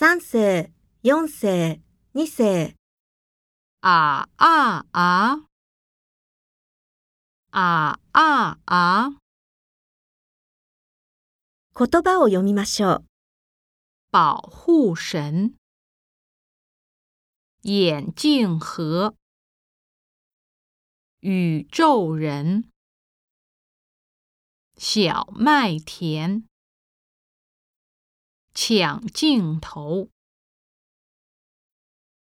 三世、四世、二世、啊啊啊！啊啊啊！言葉を読みましょう。保护神，眼镜盒，宇宙人，小麦田，抢镜头。